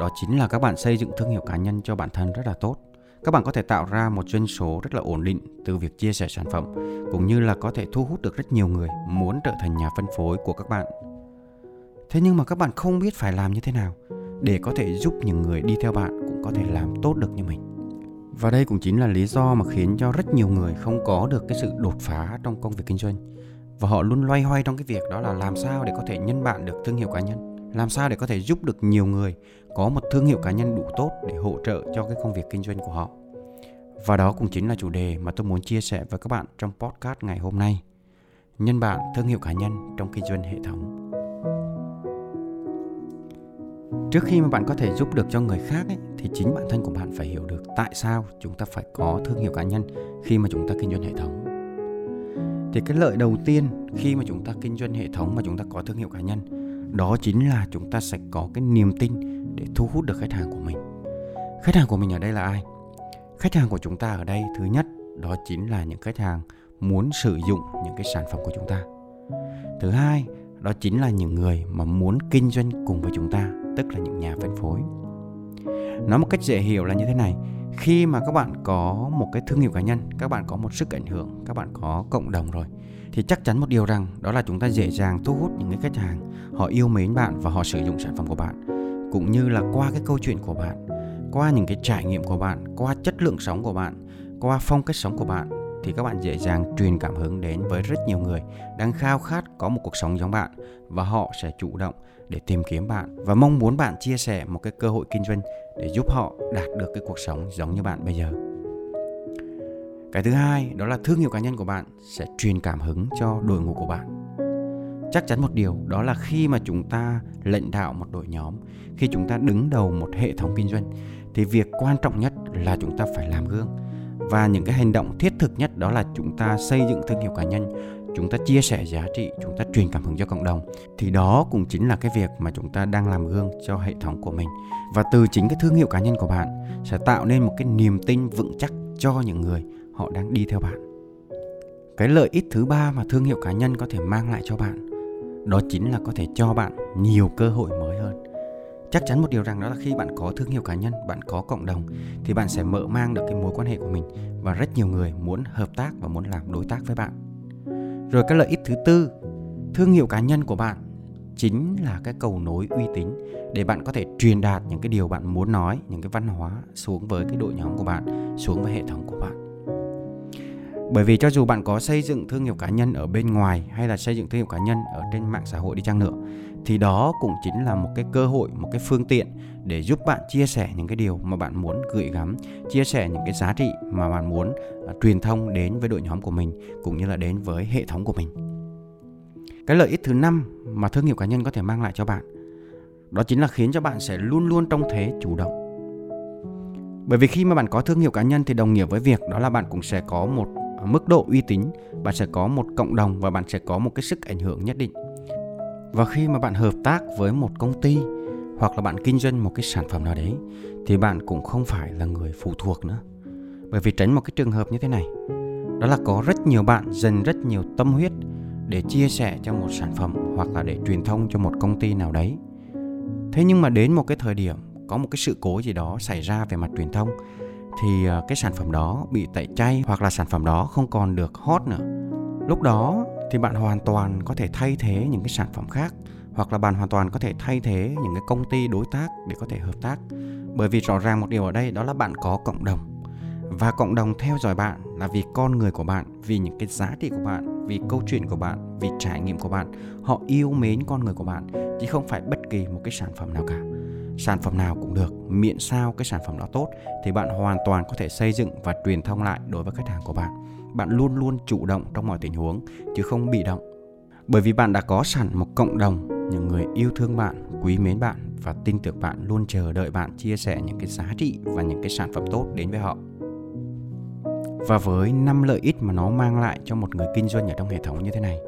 đó chính là các bạn xây dựng thương hiệu cá nhân cho bản thân rất là tốt. Các bạn có thể tạo ra một doanh số rất là ổn định từ việc chia sẻ sản phẩm, cũng như là có thể thu hút được rất nhiều người muốn trở thành nhà phân phối của các bạn. Thế nhưng mà các bạn không biết phải làm như thế nào để có thể giúp những người đi theo bạn cũng có thể làm tốt được như mình. Và đây cũng chính là lý do mà khiến cho rất nhiều người không có được cái sự đột phá trong công việc kinh doanh. Và họ luôn loay hoay trong cái việc đó là làm sao để có thể nhân bạn được thương hiệu cá nhân làm sao để có thể giúp được nhiều người có một thương hiệu cá nhân đủ tốt để hỗ trợ cho cái công việc kinh doanh của họ. Và đó cũng chính là chủ đề mà tôi muốn chia sẻ với các bạn trong podcast ngày hôm nay. Nhân bản thương hiệu cá nhân trong kinh doanh hệ thống. Trước khi mà bạn có thể giúp được cho người khác ấy, thì chính bản thân của bạn phải hiểu được tại sao chúng ta phải có thương hiệu cá nhân khi mà chúng ta kinh doanh hệ thống. Thì cái lợi đầu tiên khi mà chúng ta kinh doanh hệ thống mà chúng ta có thương hiệu cá nhân đó chính là chúng ta sẽ có cái niềm tin để thu hút được khách hàng của mình. Khách hàng của mình ở đây là ai? Khách hàng của chúng ta ở đây, thứ nhất, đó chính là những khách hàng muốn sử dụng những cái sản phẩm của chúng ta. Thứ hai, đó chính là những người mà muốn kinh doanh cùng với chúng ta, tức là những nhà phân phối. Nói một cách dễ hiểu là như thế này khi mà các bạn có một cái thương hiệu cá nhân, các bạn có một sức ảnh hưởng, các bạn có cộng đồng rồi, thì chắc chắn một điều rằng đó là chúng ta dễ dàng thu hút những cái khách hàng, họ yêu mến bạn và họ sử dụng sản phẩm của bạn. Cũng như là qua cái câu chuyện của bạn, qua những cái trải nghiệm của bạn, qua chất lượng sống của bạn, qua phong cách sống của bạn thì các bạn dễ dàng truyền cảm hứng đến với rất nhiều người đang khao khát có một cuộc sống giống bạn và họ sẽ chủ động để tìm kiếm bạn và mong muốn bạn chia sẻ một cái cơ hội kinh doanh để giúp họ đạt được cái cuộc sống giống như bạn bây giờ. Cái thứ hai, đó là thương hiệu cá nhân của bạn sẽ truyền cảm hứng cho đội ngũ của bạn. Chắc chắn một điều, đó là khi mà chúng ta lãnh đạo một đội nhóm, khi chúng ta đứng đầu một hệ thống kinh doanh, thì việc quan trọng nhất là chúng ta phải làm gương và những cái hành động thiết thực nhất đó là chúng ta xây dựng thương hiệu cá nhân, chúng ta chia sẻ giá trị, chúng ta truyền cảm hứng cho cộng đồng. Thì đó cũng chính là cái việc mà chúng ta đang làm gương cho hệ thống của mình. Và từ chính cái thương hiệu cá nhân của bạn sẽ tạo nên một cái niềm tin vững chắc cho những người họ đang đi theo bạn. Cái lợi ích thứ ba mà thương hiệu cá nhân có thể mang lại cho bạn, đó chính là có thể cho bạn nhiều cơ hội mới hơn chắc chắn một điều rằng đó là khi bạn có thương hiệu cá nhân, bạn có cộng đồng, thì bạn sẽ mở mang được cái mối quan hệ của mình và rất nhiều người muốn hợp tác và muốn làm đối tác với bạn. Rồi cái lợi ích thứ tư, thương hiệu cá nhân của bạn chính là cái cầu nối uy tín để bạn có thể truyền đạt những cái điều bạn muốn nói, những cái văn hóa xuống với cái đội nhóm của bạn, xuống với hệ thống của bạn. Bởi vì cho dù bạn có xây dựng thương hiệu cá nhân ở bên ngoài hay là xây dựng thương hiệu cá nhân ở trên mạng xã hội đi chăng nữa thì đó cũng chính là một cái cơ hội một cái phương tiện để giúp bạn chia sẻ những cái điều mà bạn muốn gửi gắm chia sẻ những cái giá trị mà bạn muốn uh, truyền thông đến với đội nhóm của mình cũng như là đến với hệ thống của mình. Cái lợi ích thứ năm mà thương hiệu cá nhân có thể mang lại cho bạn đó chính là khiến cho bạn sẽ luôn luôn trong thế chủ động. Bởi vì khi mà bạn có thương hiệu cá nhân thì đồng nghĩa với việc đó là bạn cũng sẽ có một à, mức độ uy tín bạn sẽ có một cộng đồng và bạn sẽ có một cái sức ảnh hưởng nhất định và khi mà bạn hợp tác với một công ty hoặc là bạn kinh doanh một cái sản phẩm nào đấy, thì bạn cũng không phải là người phụ thuộc nữa. Bởi vì tránh một cái trường hợp như thế này, đó là có rất nhiều bạn dành rất nhiều tâm huyết để chia sẻ cho một sản phẩm hoặc là để truyền thông cho một công ty nào đấy. Thế nhưng mà đến một cái thời điểm có một cái sự cố gì đó xảy ra về mặt truyền thông, thì ờ, cái sản phẩm đó bị tẩy chay hoặc là sản phẩm đó không còn được hot nữa. Lúc đó thì bạn hoàn toàn có thể thay thế những cái sản phẩm khác, hoặc là bạn hoàn toàn có thể thay thế những cái công ty đối tác để có thể hợp tác. Bởi vì rõ ràng một điều ở đây đó là bạn có cộng đồng. Và cộng đồng theo dõi bạn là vì con người của bạn, vì những cái giá trị của bạn, vì câu chuyện của bạn, vì trải nghiệm của bạn. Họ yêu mến con người của bạn, chứ không phải bất kỳ một cái sản phẩm nào cả sản phẩm nào cũng được, miễn sao cái sản phẩm đó tốt, thì bạn hoàn toàn có thể xây dựng và truyền thông lại đối với khách hàng của bạn bạn luôn luôn chủ động trong mọi tình huống, chứ không bị động bởi vì bạn đã có sẵn một cộng đồng, những người yêu thương bạn, quý mến bạn và tin tưởng bạn luôn chờ đợi bạn chia sẻ những cái giá trị và những cái sản phẩm tốt đến với họ. Và với năm lợi ích mà nó mang lại cho một người kinh doanh ở trong hệ thống như thế này,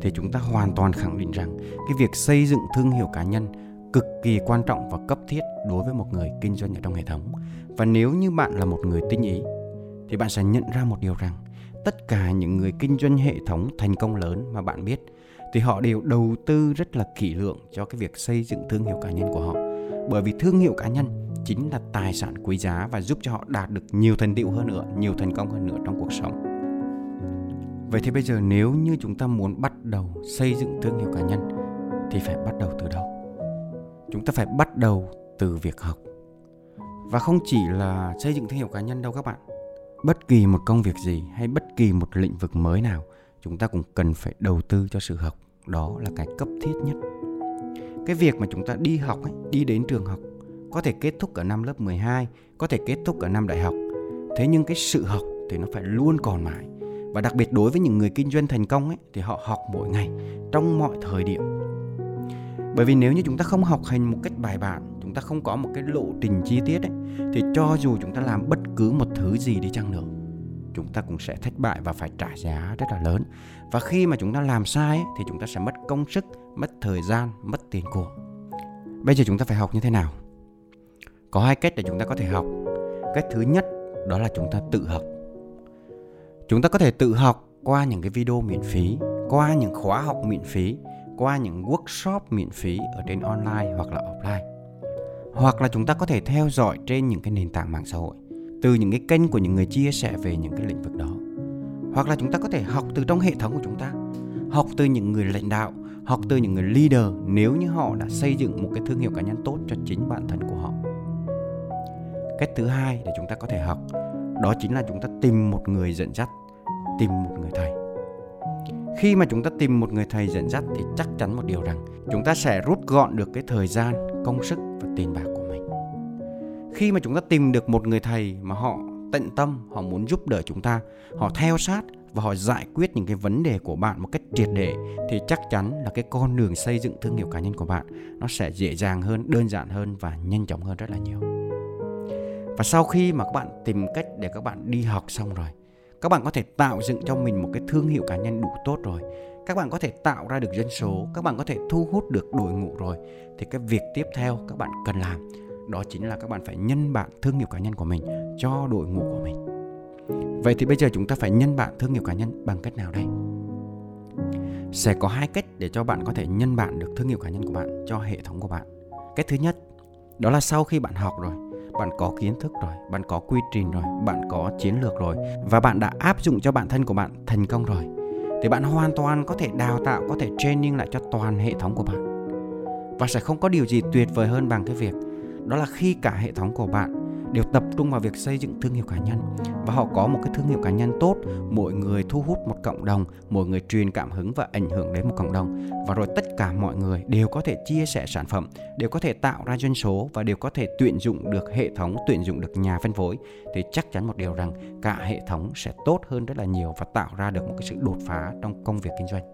thì chúng ta hoàn toàn khẳng định rằng cái việc xây dựng thương hiệu cá nhân cực kỳ quan trọng và cấp thiết đối với một người kinh doanh ở trong hệ thống. Và nếu như bạn là một người tinh ý thì bạn sẽ nhận ra một điều rằng tất cả những người kinh doanh hệ thống thành công lớn mà bạn biết thì họ đều đầu tư rất là kỹ lưỡng cho cái việc xây dựng thương hiệu cá nhân của họ. Bởi vì thương hiệu cá nhân chính là tài sản quý giá và giúp cho họ đạt được nhiều thành tựu hơn nữa, nhiều thành công hơn nữa trong cuộc sống. Vậy thì bây giờ nếu như chúng ta muốn bắt đầu xây dựng thương hiệu cá nhân thì phải bắt đầu từ đâu? Chúng ta phải bắt đầu từ việc học. Và không chỉ là xây dựng thương hiệu cá nhân đâu các bạn. Bất kỳ một công việc gì hay bất kỳ một lĩnh vực mới nào, chúng ta cũng cần phải đầu tư cho sự học. Đó là cái cấp thiết nhất. Cái việc mà chúng ta đi học ấy, đi đến trường học có thể kết thúc ở năm lớp 12, có thể kết thúc ở năm đại học. Thế nhưng cái sự học thì nó phải luôn còn mãi. Và đặc biệt đối với những người kinh doanh thành công ấy thì họ học mỗi ngày trong mọi thời điểm. Bởi vì nếu như chúng ta không học hành một cách bài bản, chúng ta không có một cái lộ trình chi tiết ấy thì cho dù chúng ta làm bất cứ một thứ gì đi chăng nữa, chúng ta cũng sẽ thất bại và phải trả giá rất là lớn. Và khi mà chúng ta làm sai ấy, thì chúng ta sẽ mất công sức, mất thời gian, mất tiền của. Bây giờ chúng ta phải học như thế nào? có hai cách để chúng ta có thể học cách thứ nhất đó là chúng ta tự học chúng ta có thể tự học qua những cái video miễn phí qua những khóa học miễn phí qua những workshop miễn phí ở trên online hoặc là offline. Hoặc là chúng ta có thể theo dõi trên những cái nền tảng mạng xã hội, từ những cái kênh của những người chia sẻ về những cái lĩnh vực đó. Hoặc là chúng ta có thể học từ trong hệ thống của chúng ta, học từ những người lãnh đạo, học từ những người leader nếu như họ đã xây dựng một cái thương hiệu cá nhân tốt cho chính bản thân của họ. Cách thứ hai để chúng ta có thể học, đó chính là chúng ta tìm một người dẫn dắt, tìm một người thầy khi mà chúng ta tìm một người thầy dẫn dắt thì chắc chắn một điều rằng chúng ta sẽ rút gọn được cái thời gian, công sức và tiền bạc của mình. Khi mà chúng ta tìm được một người thầy mà họ tận tâm, họ muốn giúp đỡ chúng ta, họ theo sát và họ giải quyết những cái vấn đề của bạn một cách triệt để thì chắc chắn là cái con đường xây dựng thương hiệu cá nhân của bạn nó sẽ dễ dàng hơn, đơn giản hơn và nhanh chóng hơn rất là nhiều. Và sau khi mà các bạn tìm cách để các bạn đi học xong rồi các bạn có thể tạo dựng cho mình một cái thương hiệu cá nhân đủ tốt rồi. Các bạn có thể tạo ra được dân số, các bạn có thể thu hút được đội ngũ rồi. Thì cái việc tiếp theo các bạn cần làm, đó chính là các bạn phải nhân bản thương hiệu cá nhân của mình cho đội ngũ của mình. Vậy thì bây giờ chúng ta phải nhân bản thương hiệu cá nhân bằng cách nào đây? Sẽ có hai cách để cho bạn có thể nhân bản được thương hiệu cá nhân của bạn cho hệ thống của bạn. Cách thứ nhất, đó là sau khi bạn học rồi bạn có kiến thức rồi, bạn có quy trình rồi, bạn có chiến lược rồi và bạn đã áp dụng cho bản thân của bạn thành công rồi thì bạn hoàn toàn có thể đào tạo, có thể training lại cho toàn hệ thống của bạn. Và sẽ không có điều gì tuyệt vời hơn bằng cái việc đó là khi cả hệ thống của bạn đều tập trung vào việc xây dựng thương hiệu cá nhân. Và họ có một cái thương hiệu cá nhân tốt, mỗi người thu hút một cộng đồng, mỗi người truyền cảm hứng và ảnh hưởng đến một cộng đồng. Và rồi tất cả mọi người đều có thể chia sẻ sản phẩm, đều có thể tạo ra doanh số và đều có thể tuyển dụng được hệ thống, tuyển dụng được nhà phân phối. Thì chắc chắn một điều rằng cả hệ thống sẽ tốt hơn rất là nhiều và tạo ra được một cái sự đột phá trong công việc kinh doanh.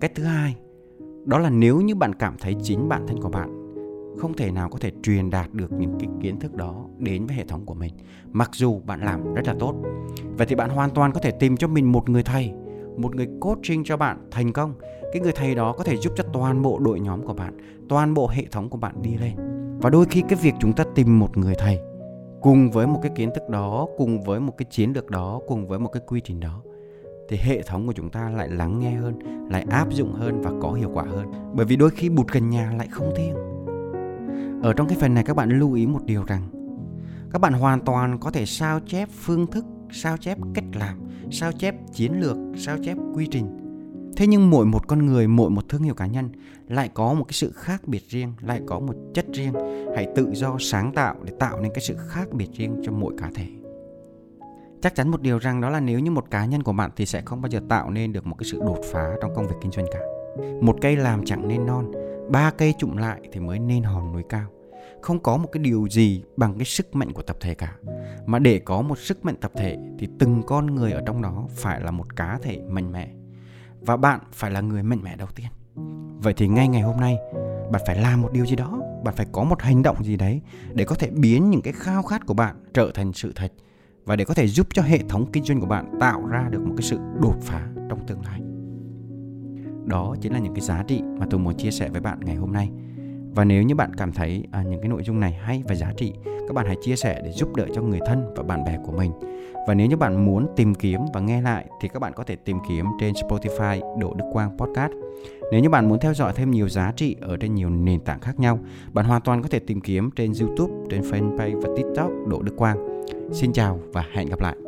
Cách thứ hai, đó là nếu như bạn cảm thấy chính bản thân của bạn không thể nào có thể truyền đạt được những cái kiến thức đó đến với hệ thống của mình. Mặc dù bạn làm rất là tốt. Vậy thì bạn hoàn toàn có thể tìm cho mình một người thầy, một người coaching cho bạn thành công. Cái người thầy đó có thể giúp cho toàn bộ đội nhóm của bạn, toàn bộ hệ thống của bạn đi lên. Và đôi khi cái việc chúng ta tìm một người thầy cùng với một cái kiến thức đó, cùng với một cái chiến lược đó, cùng với một cái quy trình đó, thì hệ thống của chúng ta lại lắng nghe hơn, lại áp dụng hơn và có hiệu quả hơn. Bởi vì đôi khi bụt gần nhà lại không thiêng ở trong cái phần này các bạn lưu ý một điều rằng các bạn hoàn toàn có thể sao chép phương thức, sao chép cách làm, sao chép chiến lược, sao chép quy trình. Thế nhưng mỗi một con người, mỗi một thương hiệu cá nhân lại có một cái sự khác biệt riêng, lại có một chất riêng. Hãy tự do sáng tạo để tạo nên cái sự khác biệt riêng cho mỗi cá thể. Chắc chắn một điều rằng đó là nếu như một cá nhân của bạn thì sẽ không bao giờ tạo nên được một cái sự đột phá trong công việc kinh doanh cả. Một cây làm chẳng nên non, ba cây chụm lại thì mới nên hòn núi cao. Không có một cái điều gì bằng cái sức mạnh của tập thể cả. Mà để có một sức mạnh tập thể thì từng con người ở trong đó phải là một cá thể mạnh mẽ. Và bạn phải là người mạnh mẽ đầu tiên. Vậy thì ngay ngày hôm nay, bạn phải làm một điều gì đó, bạn phải có một hành động gì đấy để có thể biến những cái khao khát của bạn trở thành sự thật và để có thể giúp cho hệ thống kinh doanh của bạn tạo ra được một cái sự đột phá trong tương lai đó chính là những cái giá trị mà tôi muốn chia sẻ với bạn ngày hôm nay và nếu như bạn cảm thấy à, những cái nội dung này hay và giá trị các bạn hãy chia sẻ để giúp đỡ cho người thân và bạn bè của mình và nếu như bạn muốn tìm kiếm và nghe lại thì các bạn có thể tìm kiếm trên Spotify Đỗ Đức Quang Podcast. Nếu như bạn muốn theo dõi thêm nhiều giá trị ở trên nhiều nền tảng khác nhau, bạn hoàn toàn có thể tìm kiếm trên YouTube, trên fanpage và TikTok Đỗ Đức Quang. Xin chào và hẹn gặp lại.